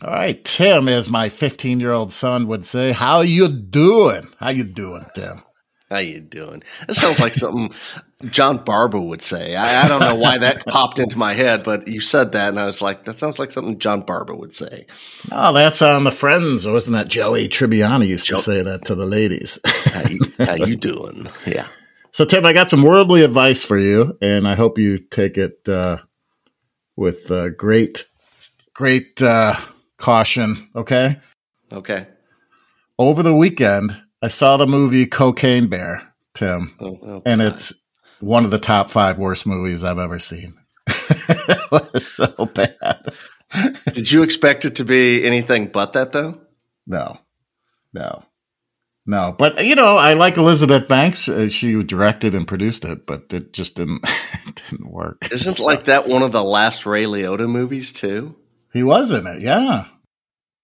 All right, Tim, as my 15 year old son would say, how you doing? How you doing, Tim? How you doing? That sounds like something John Barber would say. I, I, don't know why that popped into my head, but you said that, and I was like, that sounds like something John Barber would say. Oh, that's on the Friends, wasn't that Joey Tribbiani used to say that to the ladies? how, you, how you doing? Yeah. So, Tim, I got some worldly advice for you, and I hope you take it uh, with uh, great, great uh, caution. Okay. Okay. Over the weekend, I saw the movie Cocaine Bear, Tim, oh, oh, and it's one of the top five worst movies I've ever seen. it was so bad. Did you expect it to be anything but that, though? No, no, no. But you know, I like Elizabeth Banks. Uh, she directed and produced it, but it just didn't it didn't work. Isn't so. like that one of the last Ray Liotta movies too? He was in it, yeah.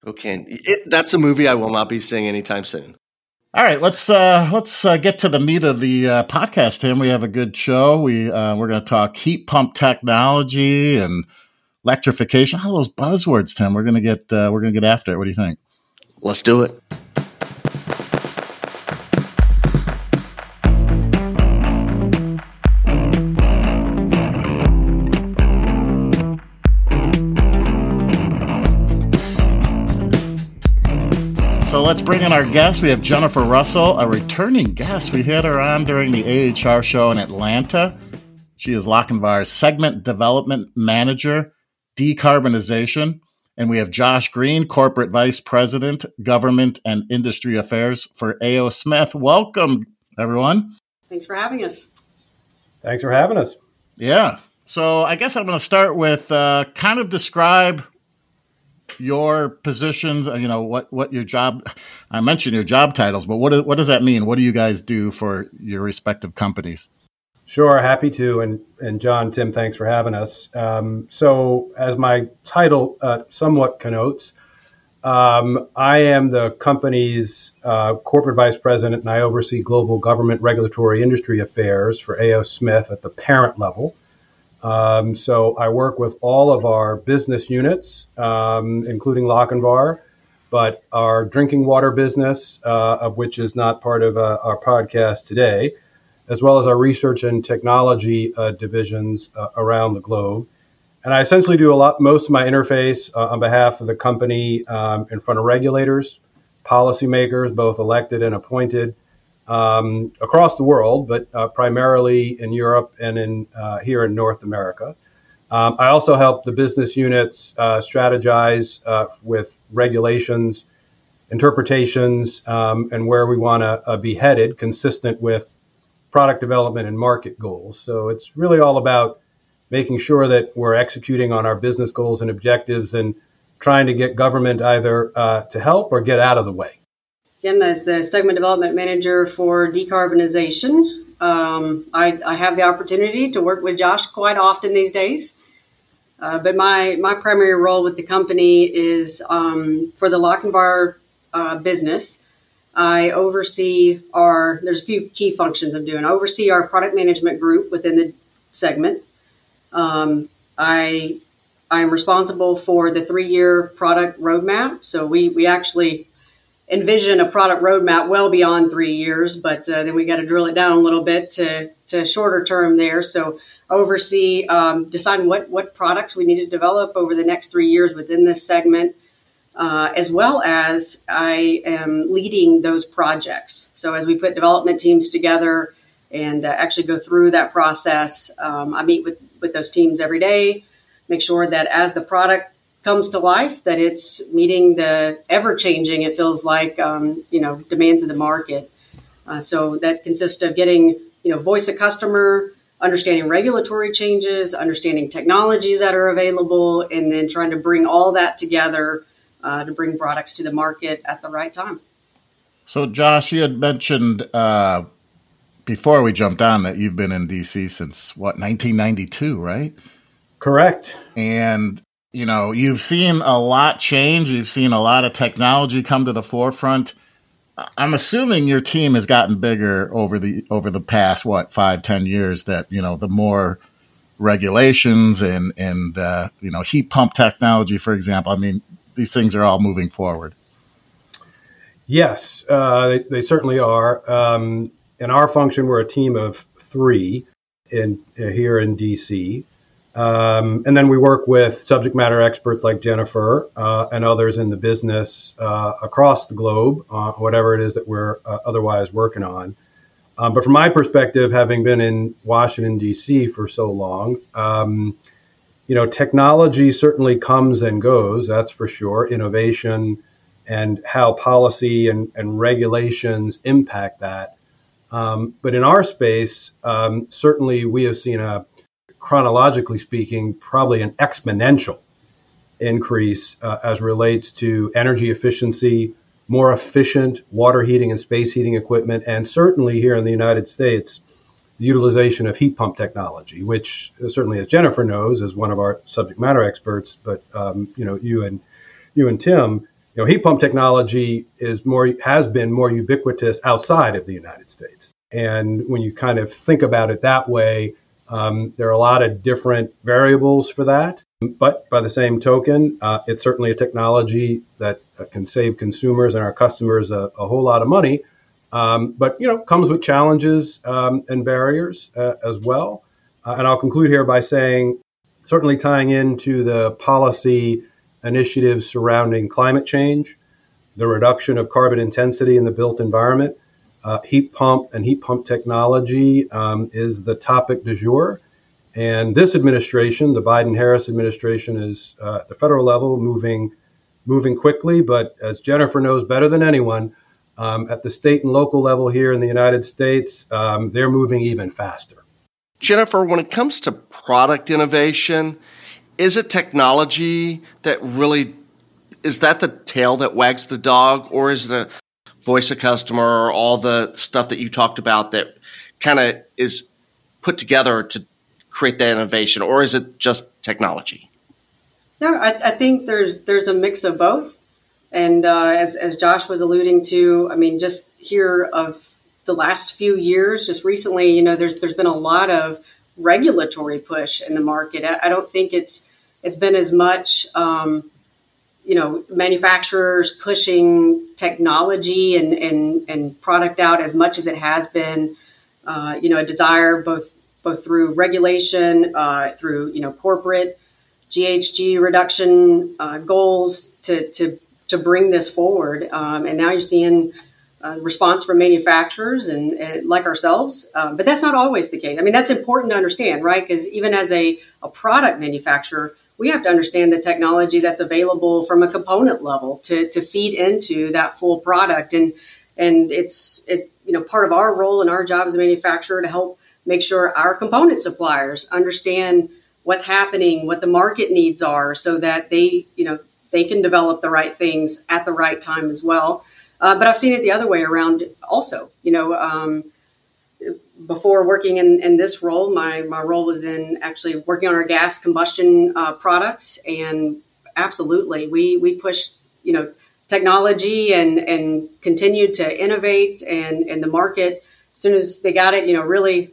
Okay, it, that's a movie I will not be seeing anytime soon. All right, let's uh, let's uh, get to the meat of the uh, podcast. Tim, we have a good show. We uh, we're going to talk heat pump technology and electrification. All those buzzwords, Tim. We're going to get uh, we're going to get after it. What do you think? Let's do it. Let's bring in our guest. We have Jennifer Russell, a returning guest. We had her on during the AHR show in Atlanta. She is Lochinvar's segment development manager, decarbonization. And we have Josh Greene, corporate vice president, government and industry affairs for AO Smith. Welcome, everyone. Thanks for having us. Thanks for having us. Yeah. So I guess I'm going to start with uh, kind of describe your positions, you know, what, what your job, I mentioned your job titles, but what, what does that mean? What do you guys do for your respective companies? Sure, happy to. And, and John, Tim, thanks for having us. Um, so, as my title uh, somewhat connotes, um, I am the company's uh, corporate vice president and I oversee global government regulatory industry affairs for AO Smith at the parent level. Um, so I work with all of our business units, um, including Lochinvar, but our drinking water business, uh, of which is not part of uh, our podcast today, as well as our research and technology uh, divisions uh, around the globe. And I essentially do a lot, most of my interface uh, on behalf of the company um, in front of regulators, policymakers, both elected and appointed, um, across the world, but uh, primarily in Europe and in uh, here in North America. Um, I also help the business units uh, strategize uh, with regulations, interpretations, um, and where we want to uh, be headed, consistent with product development and market goals. So it's really all about making sure that we're executing on our business goals and objectives and trying to get government either uh, to help or get out of the way again, as the segment development manager for decarbonization, um, I, I, have the opportunity to work with Josh quite often these days. Uh, but my, my primary role with the company is um, for the lock Lochinvar uh, business. I oversee our, there's a few key functions I'm doing. I oversee our product management group within the segment. Um, I, I'm responsible for the three year product roadmap. So we, we actually envision a product roadmap well beyond three years, but uh, then we got to drill it down a little bit to, to shorter term there. So oversee um, deciding what, what products we need to develop over the next three years within this segment, uh, as well as I am leading those projects. So as we put development teams together and uh, actually go through that process, um, I meet with, with those teams every day, make sure that as the product comes to life, that it's meeting the ever changing, it feels like, um, you know, demands of the market. Uh, so that consists of getting, you know, voice of customer, understanding regulatory changes, understanding technologies that are available, and then trying to bring all that together uh, to bring products to the market at the right time. So, Josh, you had mentioned uh, before we jumped on that you've been in DC since what 1992, right? Correct. And you know, you've seen a lot change. You've seen a lot of technology come to the forefront. I'm assuming your team has gotten bigger over the over the past what five ten years. That you know, the more regulations and and uh, you know heat pump technology, for example. I mean, these things are all moving forward. Yes, uh, they, they, certainly are. Um, in our function, we're a team of three in uh, here in DC. Um, and then we work with subject matter experts like Jennifer uh, and others in the business uh, across the globe, uh, whatever it is that we're uh, otherwise working on. Um, but from my perspective, having been in Washington, D.C. for so long, um, you know, technology certainly comes and goes, that's for sure. Innovation and how policy and, and regulations impact that. Um, but in our space, um, certainly we have seen a chronologically speaking, probably an exponential increase uh, as relates to energy efficiency, more efficient water heating and space heating equipment, and certainly here in the United States, the utilization of heat pump technology, which uh, certainly, as Jennifer knows, as one of our subject matter experts, but um, you know, you and you and Tim, you know, heat pump technology is more has been more ubiquitous outside of the United States. And when you kind of think about it that way, um, there are a lot of different variables for that. But by the same token, uh, it's certainly a technology that uh, can save consumers and our customers a, a whole lot of money. Um, but you know, comes with challenges um, and barriers uh, as well. Uh, and I'll conclude here by saying, certainly tying into the policy initiatives surrounding climate change, the reduction of carbon intensity in the built environment, uh, heat pump and heat pump technology um, is the topic du jour. And this administration, the Biden Harris administration, is uh, at the federal level moving, moving quickly. But as Jennifer knows better than anyone, um, at the state and local level here in the United States, um, they're moving even faster. Jennifer, when it comes to product innovation, is it technology that really is that the tail that wags the dog, or is it a voice of customer, all the stuff that you talked about that kind of is put together to create that innovation, or is it just technology? No, I, I think there's there's a mix of both, and uh, as as Josh was alluding to, I mean, just here of the last few years, just recently, you know, there's there's been a lot of regulatory push in the market. I, I don't think it's it's been as much. Um, you know manufacturers pushing technology and, and, and product out as much as it has been uh, you know a desire both both through regulation uh, through you know corporate GHG reduction uh, goals to, to to bring this forward. Um, and now you're seeing response from manufacturers and, and like ourselves uh, but that's not always the case. I mean that's important to understand right? Because even as a, a product manufacturer we have to understand the technology that's available from a component level to, to feed into that full product. And, and it's, it, you know, part of our role and our job as a manufacturer to help make sure our component suppliers understand what's happening, what the market needs are so that they, you know, they can develop the right things at the right time as well. Uh, but I've seen it the other way around also, you know, um, before working in, in this role, my, my role was in actually working on our gas combustion uh, products. And absolutely, we, we pushed, you know, technology and, and continued to innovate and, and the market, as soon as they got it, you know, really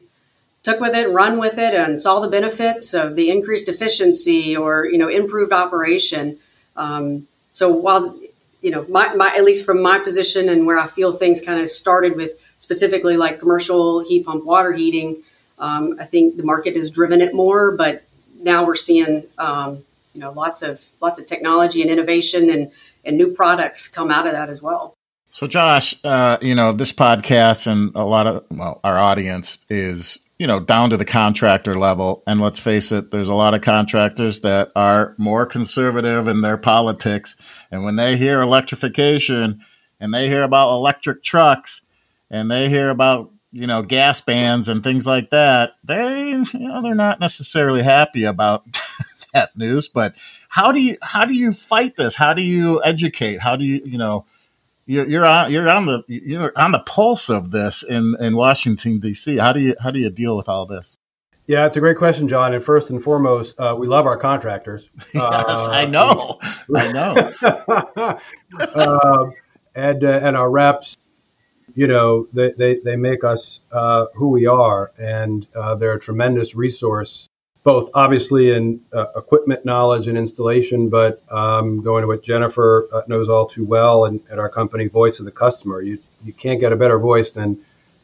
took with it, run with it, and saw the benefits of the increased efficiency or, you know, improved operation. Um, so while, you know, my, my, at least from my position and where I feel things kind of started with specifically like commercial heat pump water heating. Um, I think the market has driven it more, but now we're seeing um, you know lots of lots of technology and innovation and and new products come out of that as well. So, Josh, uh, you know this podcast and a lot of well, our audience is you know down to the contractor level, and let's face it, there's a lot of contractors that are more conservative in their politics, and when they hear electrification and they hear about electric trucks and they hear about you know gas bans and things like that, they you know they're not necessarily happy about that news. But how do you how do you fight this? How do you educate? How do you you know you're, you're on you're on the you're on the pulse of this in in Washington D.C. How do you how do you deal with all this? Yeah, it's a great question, John. And first and foremost, uh, we love our contractors. yes, uh, I know. I know. uh, and uh, and our reps you know, they, they, they make us uh, who we are, and uh, they're a tremendous resource both obviously in uh, equipment knowledge and installation, but um, going to what Jennifer uh, knows all too well and at our company, voice of the customer. You you can't get a better voice than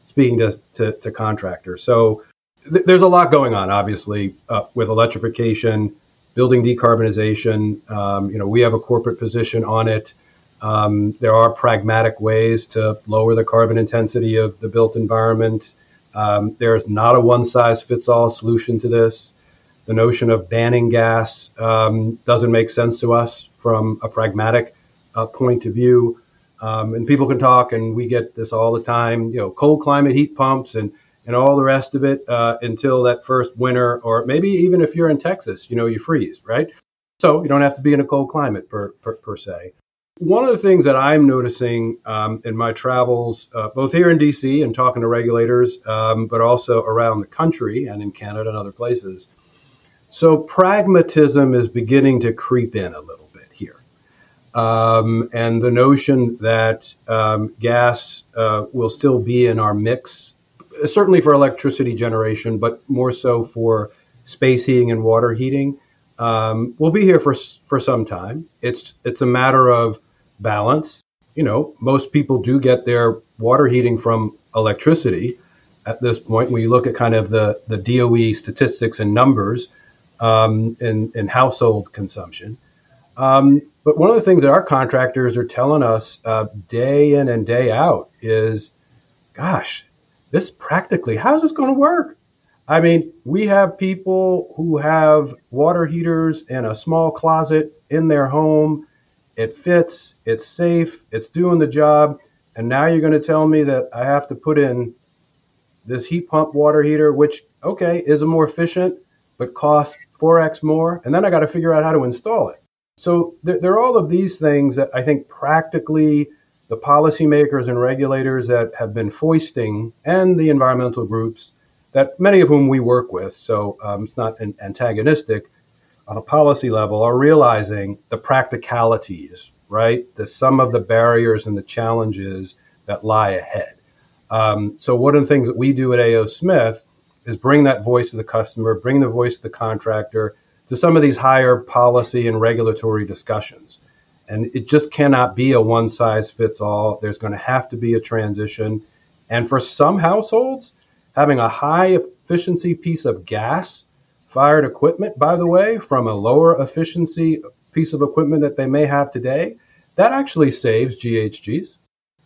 speaking to to, to contractors. So th- there's a lot going on, obviously, uh, with electrification, building decarbonization. Um, you know, we have a corporate position on it. Um, there are pragmatic ways to lower the carbon intensity of the built environment. Um, there's not a one size fits all solution to this. The notion of banning gas um, doesn't make sense to us from a pragmatic uh, point of view. Um, and people can talk, and we get this all the time. You know, cold climate heat pumps and and all the rest of it uh, until that first winter, or maybe even if you're in Texas, you know, you freeze, right? So you don't have to be in a cold climate per, per, per se. One of the things that I'm noticing um, in my travels, uh, both here in DC and talking to regulators, um, but also around the country and in Canada and other places. So pragmatism is beginning to creep in a little bit here. Um, and the notion that um, gas uh, will still be in our mix, certainly for electricity generation, but more so for space heating and water heating, um, will be here for for some time. It's it's a matter of balance. You know, most people do get their water heating from electricity at this point. When you look at kind of the, the DOE statistics and numbers um, in, in household consumption. Um, but one of the things that our contractors are telling us uh, day in and day out is, gosh, this practically, how's this going to work? I mean, we have people who have water heaters in a small closet in their home it fits, it's safe, it's doing the job, and now you're going to tell me that I have to put in this heat pump water heater, which, okay, is a more efficient, but costs 4x more, and then I got to figure out how to install it. So there, there are all of these things that I think practically the policymakers and regulators that have been foisting, and the environmental groups that many of whom we work with, so um, it's not an antagonistic, on a policy level are realizing the practicalities, right? The some of the barriers and the challenges that lie ahead. Um, so one of the things that we do at AO Smith is bring that voice of the customer, bring the voice of the contractor to some of these higher policy and regulatory discussions. And it just cannot be a one size fits all. There's going to have to be a transition. And for some households, having a high efficiency piece of gas fired equipment, by the way, from a lower efficiency piece of equipment that they may have today, that actually saves GHGs.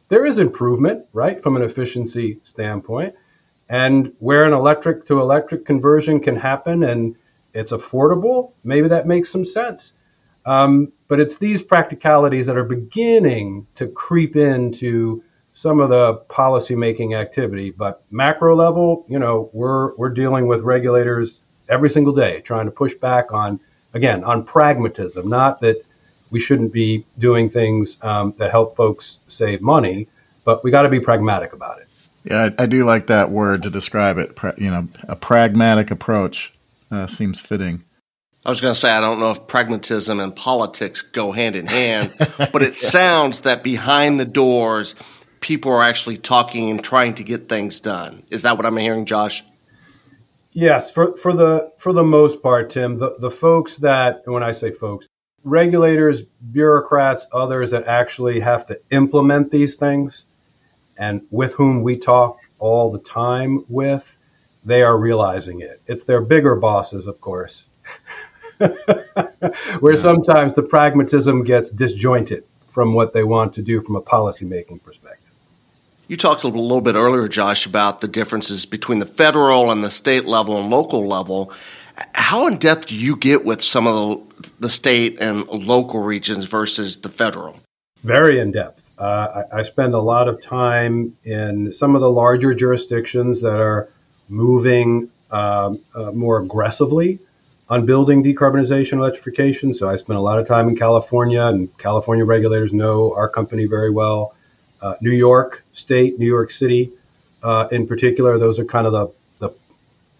There is improvement, right, from an efficiency standpoint. And where an electric to electric conversion can happen and it's affordable, maybe that makes some sense. Um, but it's these practicalities that are beginning to creep into some of the policymaking activity. But macro level, you know, we're we're dealing with regulators every single day, trying to push back on, again, on pragmatism. Not that we shouldn't be doing things um, that help folks save money, but we got to be pragmatic about it. Yeah, I, I, do like that word to describe it. you know, a pragmatic approach uh, seems fitting. I was going to say, I don't know if pragmatism and politics go hand in hand, but it yeah. sounds that behind the doors, people are actually talking and trying to get things done. Is that what I'm hearing, Josh? Yes, for, for the for the most part, Tim, the, the folks that when I say folks, regulators, bureaucrats, others that actually have to implement these things and with whom we talk all the time with, they are realizing it. It's their bigger bosses, of course. Where sometimes the pragmatism gets disjointed from what they want to do from a policymaking perspective. You talked a little bit earlier, Josh, about the differences between the federal and the state level and local level. How in depth do you get with some of the, the state and local regions versus the federal? Very in depth. Uh, I, I, spend a lot of time in some of the larger jurisdictions that are moving um, uh, more aggressively on building decarbonization electrification. So I spend a lot of time in California, and California regulators know our company very well uh, New York State, New York City, uh, in particular. Those are kind of the, the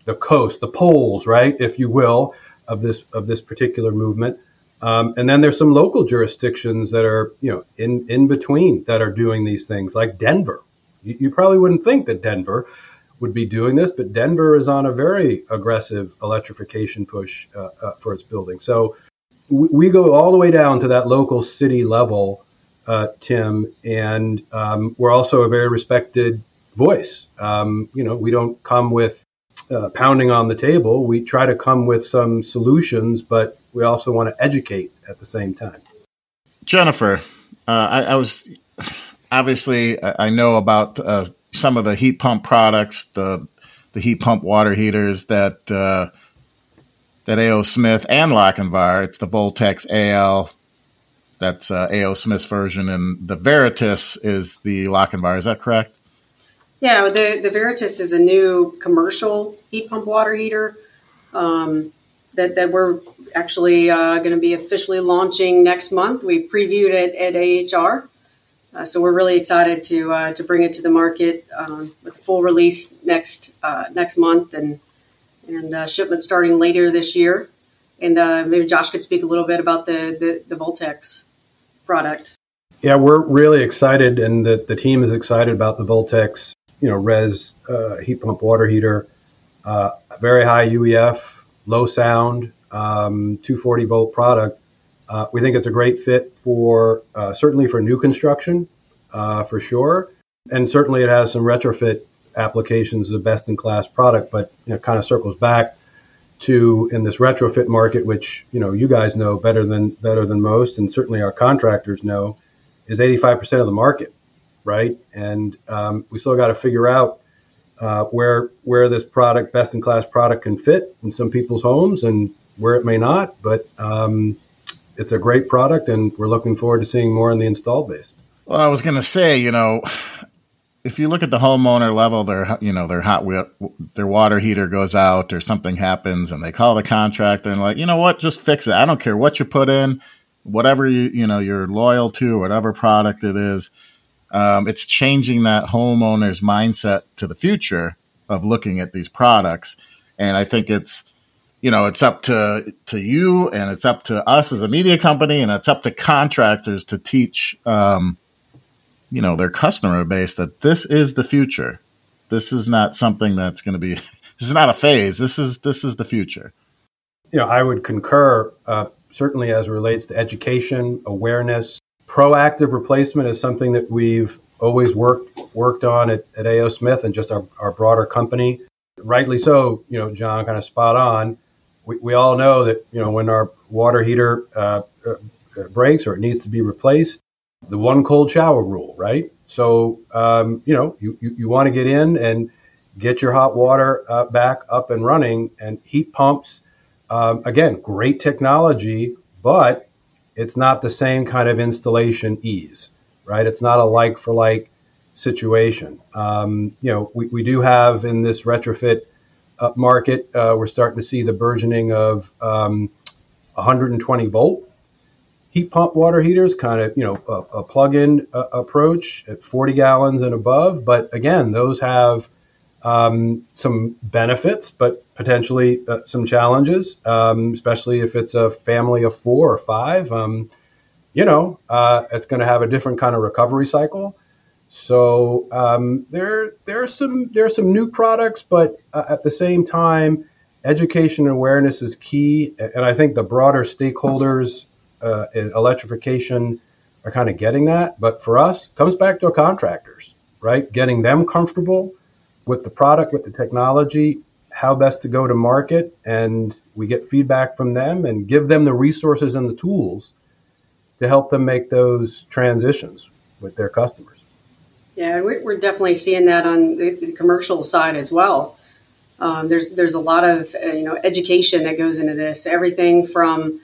the coast, the poles, right, if you will, of this of this particular movement. Um, and then there's some local jurisdictions that are, you know, in in between that are doing these things, like Denver. You, you probably wouldn't think that Denver would be doing this, but Denver is on a very aggressive electrification push uh, uh, for its building. So we, we, go all the way down to that local city level, uh, Tim, and um, we're also a very respected voice. Um, you know, we don't come with uh, pounding on the table. We try to come with some solutions, but we also want to educate at the same time. Jennifer, uh, I, I, was obviously I know about uh, some of the heat pump products, the the heat pump water heaters that uh, that A.O. Smith and Lochinvar. It's the Voltex AL. That's uh, A.O. Smith's version, and the Veritas is the Lochinvar. Is that correct? Yeah, the the Veritas is a new commercial heat pump water heater um, that that we're actually uh, going to be officially launching next month. We previewed it at AHR, uh, so we're really excited to uh, to bring it to the market um, with full release next uh, next month and and uh, shipment starting later this year. And uh, maybe Josh could speak a little bit about the the, the Voltex product. Yeah, we're really excited, and the, the team is excited about the Voltex, you know, res uh, heat pump water heater. very high UEF, low sound, um, 240 volt product uh, we think it's a great fit for uh, certainly for new construction, uh, for sure, and certainly it has some retrofit applications. The best in class product, but you know, kind of circles back to in this retrofit market, which you know you guys know better than better than most, and certainly our contractors know, is 85% of the market, right? And um, we still got to figure out uh, where where this product, best in class product, can fit in some people's homes and where it may not. But um, it's a great product, and we're looking forward to seeing more in the install base. Well, I was going to say, you know, if you look at the homeowner level, their you know their hot their water heater goes out or something happens, and they call the contractor and like, you know what, just fix it. I don't care what you put in, whatever you you know you're loyal to, whatever product it is. Um, it's changing that homeowner's mindset to the future of looking at these products, and I think it's you know, it's up to to you and it's up to us as a media company and it's up to contractors to teach um, you know, their customer base that this is the future. This is not something that's going to be this is not a phase. This is this is the future. You know, I would concur uh, certainly as relates to education, awareness, proactive replacement is something that we've always worked worked on at, at AO Smith and just our, our broader company. Rightly so, you know, John, kind of spot on we, we all know that you know when our water heater uh, uh, breaks or it needs to be replaced, the one cold shower rule, right? So um, you know you, you, you want to get in and get your hot water uh, back up and running, and heat pumps. Um, again, great technology, but it's not the same kind of installation ease, right? It's not a like for like situation. Um, you know, we, we do have in this retrofit uh, market, uh, we're starting to see the burgeoning of um, 120 volt heat pump water heaters, kind of you know a, a plug-in uh, approach at 40 gallons and above. But again, those have um, some benefits, but potentially uh, some challenges, um, especially if it's a family of four or five. Um, you know, uh, it's going to have a different kind of recovery cycle. So um, there there are some there are some new products, but uh, at the same time, education and awareness is key. And I think the broader stakeholders uh, in electrification are kind of getting that. But for us, comes back to our contractors, right? Getting them comfortable with the product, with the technology, how best to go to market, and we get feedback from them and give them the resources and the tools to help them make those transitions with their customers. Yeah, we're definitely seeing that on the commercial side as well. Um, there's there's a lot of uh, you know education that goes into this. Everything from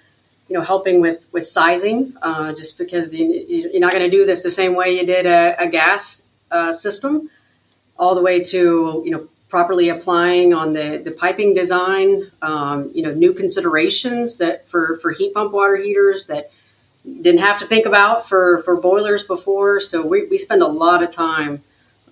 you know helping with with sizing, uh, just because you, are not going to do this the same way you did a, a gas uh, system, all the way to you know properly applying on the the piping design. Um, you know new considerations that for for heat pump water heaters that didn't have to think about for, for boilers before. So we, we spend a lot of time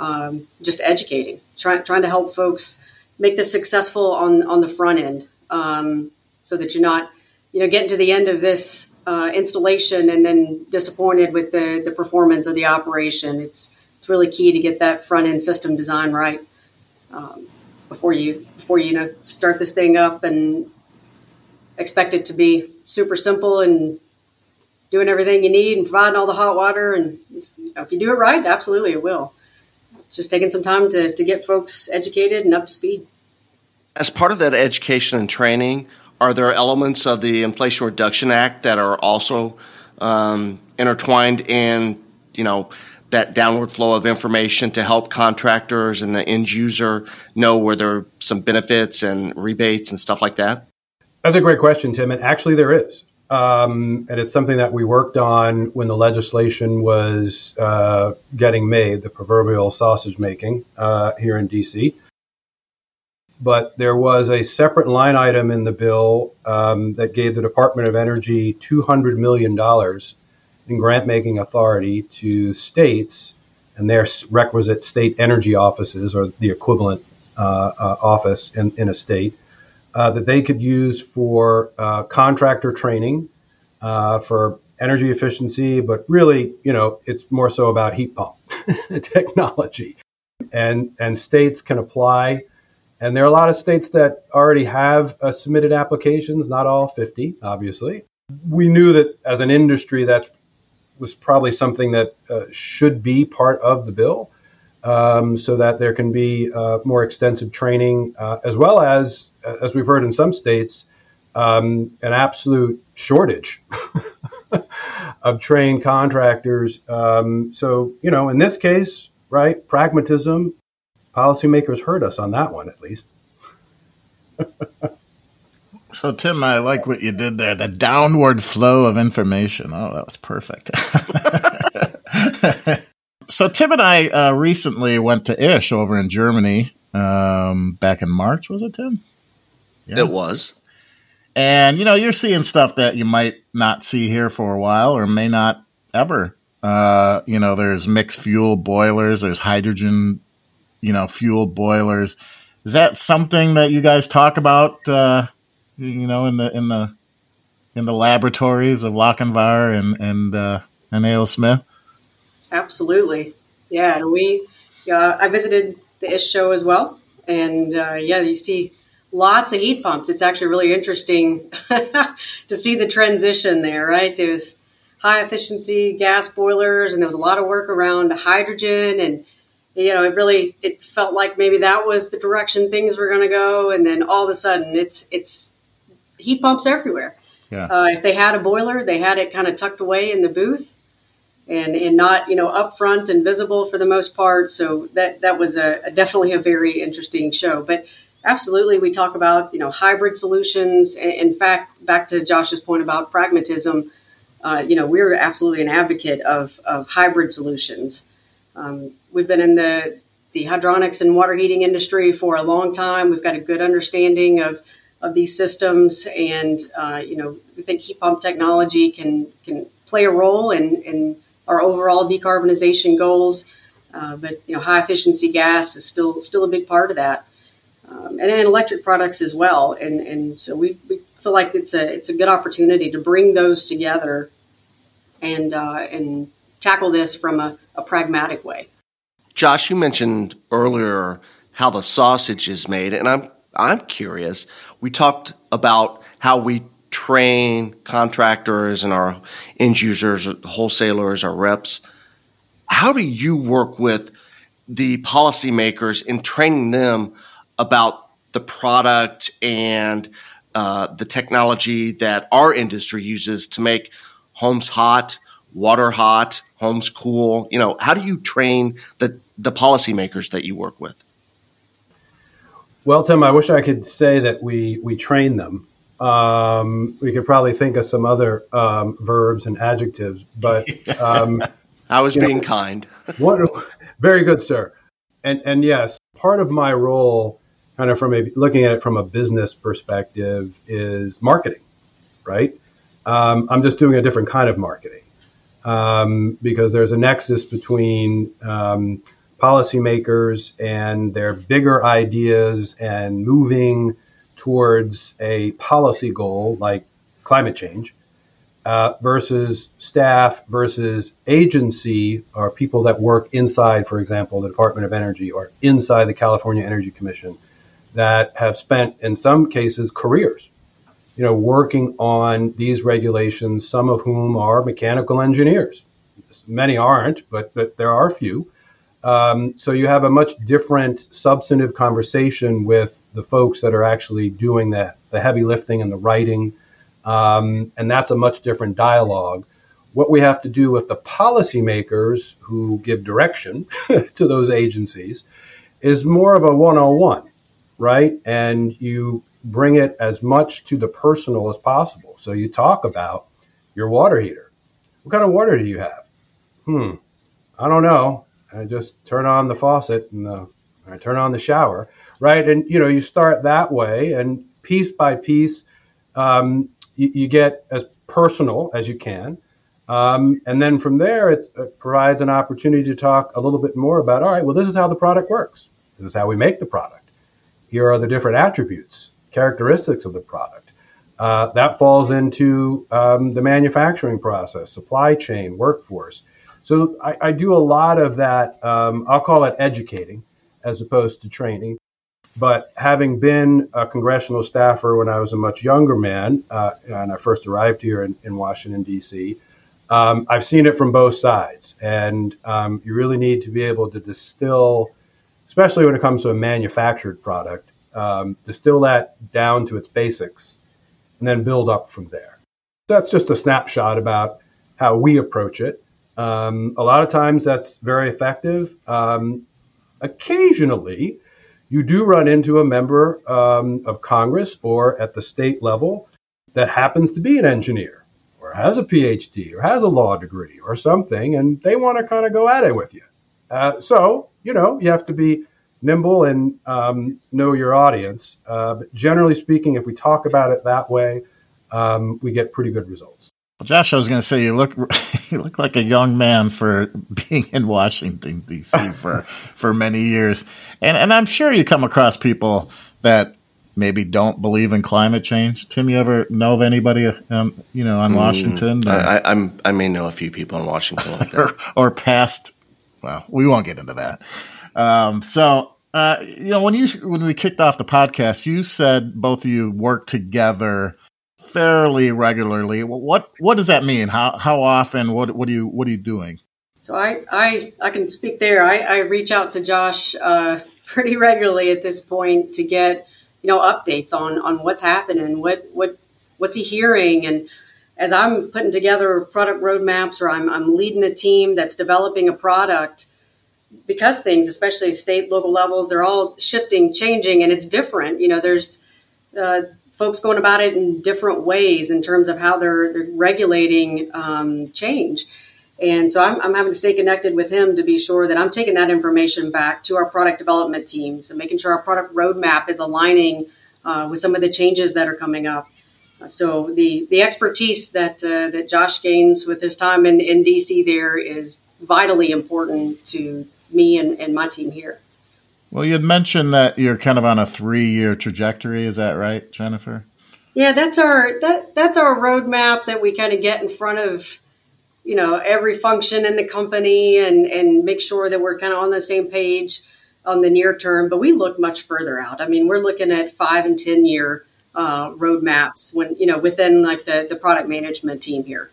um, just educating, trying trying to help folks make this successful on on the front end, um, so that you're not you know getting to the end of this uh, installation and then disappointed with the the performance of the operation. It's it's really key to get that front end system design right. um, before you before you, you know start this thing up and expect it to be super simple and doing everything you need and providing all the hot water. And you know, if you do it right, absolutely it will. It's just taking some time to, to get folks educated and up to speed. As part of that education and training, are there elements of the Inflation Reduction Act that are also um, intertwined in, you know, that downward flow of information to help contractors and the end user know where there are some benefits and rebates and stuff like that? That's a great question, Tim. And actually, there is. Um, and it's something that we worked on when the legislation was uh, getting made, the proverbial sausage making uh, here in DC. But there was a separate line item in the bill um, that gave the Department of Energy $200 million in grant making authority to states and their requisite state energy offices or the equivalent uh, uh office in, in a state uh, that they could use for uh, contractor training uh, for energy efficiency, but really, you know, it's more so about heat pump technology. And, and states can apply. And there are a lot of states that already have uh, submitted applications, not all 50, obviously. We knew that as an industry, that was probably something that uh, should be part of the bill um, so that there can be uh, more extensive training, uh, as well as, as we've heard in some states, um, an absolute shortage of trained contractors. Um, so, you know, in this case, right, pragmatism, policymakers heard us on that one at least. so, Tim, I like what you did there the downward flow of information. Oh, that was perfect. so Tim and I uh, recently went to ISH over in Germany um, back in March. Was it Tim? Yeah. It was. And you know, you're seeing stuff that you might not see here for a while, or may not ever. Uh, you know, there's mixed fuel boilers. There's hydrogen, you know, fuel boilers. Is that something that you guys talk about? Uh, you know, in the in the in the laboratories of Lochinvar and and uh, and A.O. Smith. Absolutely. Yeah. And we, uh, I visited the ISH show as well. And uh, yeah, you see lots of heat pumps. It's actually really interesting to see the transition there, right? There's high efficiency gas boilers, and there was a lot of work around hydrogen. And, you know, it really, it felt like maybe that was the direction things were going to go. And then all of a sudden, it's, it's heat pumps everywhere. Yeah. Uh, if they had a boiler, they had it kind of tucked away in the booth and and not you know upfront and visible for the most part. So that that was a, a, definitely a very interesting show. But absolutely, we talk about you know hybrid solutions. In fact, back to Josh's point about pragmatism, uh, you know we're absolutely an advocate of of hybrid solutions. Um, we've been in the the hydronics and water heating industry for a long time. We've got a good understanding of of these systems, and uh, you know we think heat pump technology can can play a role in in our overall decarbonization goals. Uh, but you know, high efficiency gas is still still a big part of that, um, and then electric products as well. And and so we, we feel like it's a it's a good opportunity to bring those together, and uh, and tackle this from a, a pragmatic way. Josh, you mentioned earlier how the sausage is made, and I'm I'm curious. We talked about how we train contractors and our end users, wholesalers, our reps. How do you work with the policymakers in training them about the product and uh, the technology that our industry uses to make homes hot, water hot, homes cool? You know, how do you train the the policymakers that you work with? Well, Tim, I wish I could say that we we train them. Um, we could probably think of some other um, verbs and adjectives, but um, I was being know, kind. what, very good, sir. And and yes, part of my role, kind of from a looking at it from a business perspective, is marketing. Right. Um, I'm just doing a different kind of marketing um, because there's a nexus between um, policymakers and their bigger ideas and moving towards a policy goal like climate change, uh, versus staff versus agency or people that work inside, for example, the Department of Energy or inside the California Energy Commission that have spent, in some cases, careers, you know, working on these regulations, some of whom are mechanical engineers. Many aren't, but, but there are a few. Um, so you have a much different substantive conversation with the folks that are actually doing the, the heavy lifting and the writing um, and that's a much different dialogue. What we have to do with the policymakers who give direction to those agencies is more of a one on one, right? And you bring it as much to the personal as possible. So you talk about your water heater. What kind of water do you have? Hmm, I don't know. I just turn on the faucet and I turn on the shower, right? And you know, you start that way, and piece by piece, um, you, you get as personal as you can. Um, and then from there, it, it, provides an opportunity to talk a little bit more about all right, well, this is how the product works. This is how we make the product. Here are the different attributes, characteristics of the product. Uh, that falls into um, the manufacturing process, supply chain, workforce. So I, I do a lot of that, um, I'll call it educating as opposed to training. But having been a congressional staffer when I was a much younger man, uh, and I first arrived here in, in Washington, D.C., um, I've seen it from both sides. And um, you really need to be able to distill, especially when it comes to a manufactured product, um, distill that down to its basics and then build up from there. That's just a snapshot about how we approach it. Um, a lot of times that's very effective. Um, occasionally, you do run into a member um, of Congress or at the state level that happens to be an engineer or has a PhD or has a law degree or something, and they want to kind of go at it with you. Uh, so, you know, you have to be nimble and um, know your audience. Uh, but generally speaking, if we talk about it that way, um, we get pretty good results. Well, Josh, I was going to say you look you look like a young man for being in Washington D.C. for for many years, and and I'm sure you come across people that maybe don't believe in climate change. Tim, you ever know of anybody, um, you know, on mm, Washington? I, I'm I may know a few people in Washington like that, or, or past. Well, we won't get into that. Um, so. Uh, you know, when you when we kicked off the podcast, you said both of you work together fairly regularly. What what does that mean? How how often? What what are you what are you doing? So I I, I can speak there. I, I reach out to Josh uh, pretty regularly at this point to get you know updates on on what's happening, what what what's he hearing, and as I'm putting together product roadmaps or I'm I'm leading a team that's developing a product because things, especially state local levels, they're all shifting, changing, and it's different. You know, there's uh, folks going about it in different ways in terms of how they're, they're regulating um, change. And so I'm, I'm, having to stay connected with him to be sure that I'm taking that information back to our product development teams and making sure our product roadmap is aligning uh, with some of the changes that are coming up. So the the expertise that uh, that Josh gains with his time in, in DC there is vitally important to me and, and my team here. Well, you had mentioned that you're kind of on a three-year trajectory. Is that right, Jennifer? Yeah, that's our that that's our roadmap that we kind of get in front of, you know, every function in the company and and make sure that we're kind of on the same page on the near term. But we look much further out. I mean, we're looking at five and ten year uh, roadmaps when you know within like the the product management team here.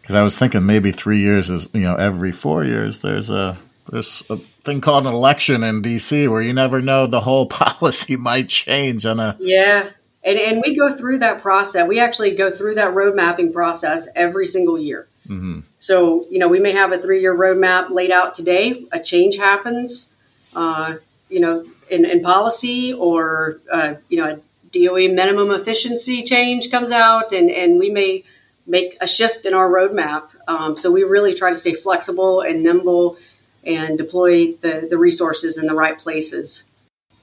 Because I was thinking maybe three years is you know every four years there's a there's a thing called an election in DC where you never know the whole policy might change on a yeah. And, and we go through that process. We actually go through that road mapping process every single year. Mm-hmm. So, you know, we may have a three year roadmap laid out today. A change happens, uh, you know, in, in policy or, uh, you know, a DOE minimum efficiency change comes out and, and we may make a shift in our roadmap. Um, so we really try to stay flexible and nimble and deploy the, the resources in the right places.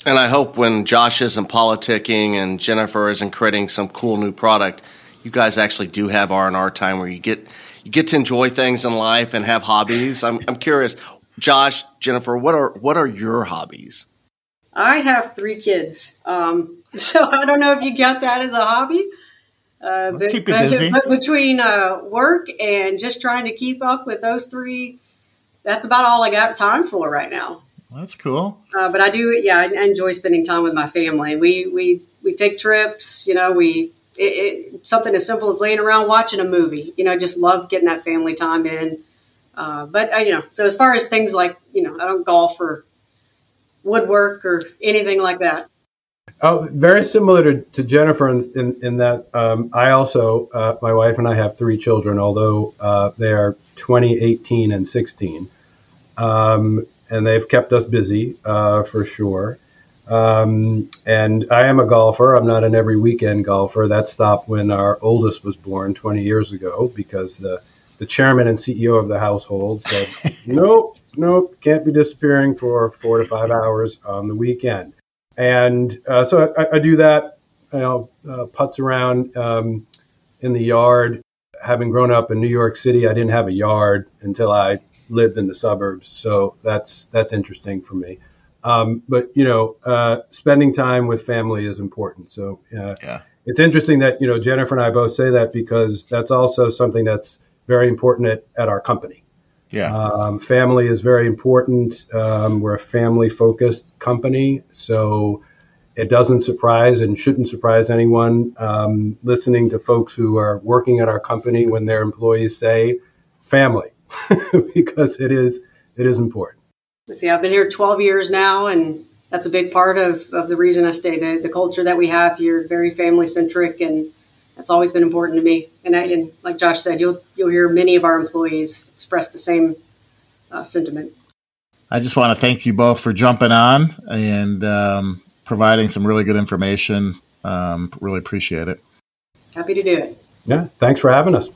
And I hope when Josh isn't politicking and Jennifer isn't creating some cool new product, you guys actually do have R and R time where you get you get to enjoy things in life and have hobbies. I'm I'm curious, Josh, Jennifer, what are what are your hobbies? I have three kids, um, so I don't know if you count that as a hobby. Uh, but, keep you busy. But between uh, work and just trying to keep up with those three, that's about all I got time for right now. That's cool. Uh, but I do, yeah, I enjoy spending time with my family. We we we take trips. You know, we it, it, something as simple as laying around watching a movie. You know, just love getting that family time in. Uh, but uh, you know, so as far as things like you know, I don't golf or woodwork or anything like that. Oh, very similar to, to Jennifer in, in, in that um, I also, uh, my wife and I have three children, although uh, they are 20, 18, and 16. Um, and they've kept us busy uh, for sure. Um, and I am a golfer. I'm not an every weekend golfer. That stopped when our oldest was born 20 years ago because the, the chairman and CEO of the household said, nope, nope, can't be disappearing for four to five hours on the weekend. And uh, so I, I, do that, you know, uh, putts around um, in the yard. Having grown up in New York City, I didn't have a yard until I lived in the suburbs. So that's that's interesting for me. Um, but you know, uh, spending time with family is important. So uh, yeah. it's interesting that you know Jennifer and I both say that because that's also something that's very important at, at our company. Yeah. Um, family is very important. Um, we're a family focused company. So it doesn't surprise and shouldn't surprise anyone um, listening to folks who are working at our company when their employees say family, because it is it is important. See, I've been here 12 years now, and that's a big part of, of the reason I stay. The, the culture that we have here, very family centric, and that's always been important to me. And, I, and like Josh said, you'll you'll hear many of our employees express the same uh, sentiment. I just want to thank you both for jumping on and um, providing some really good information. Um, really appreciate it. Happy to do it. Yeah, thanks for having us.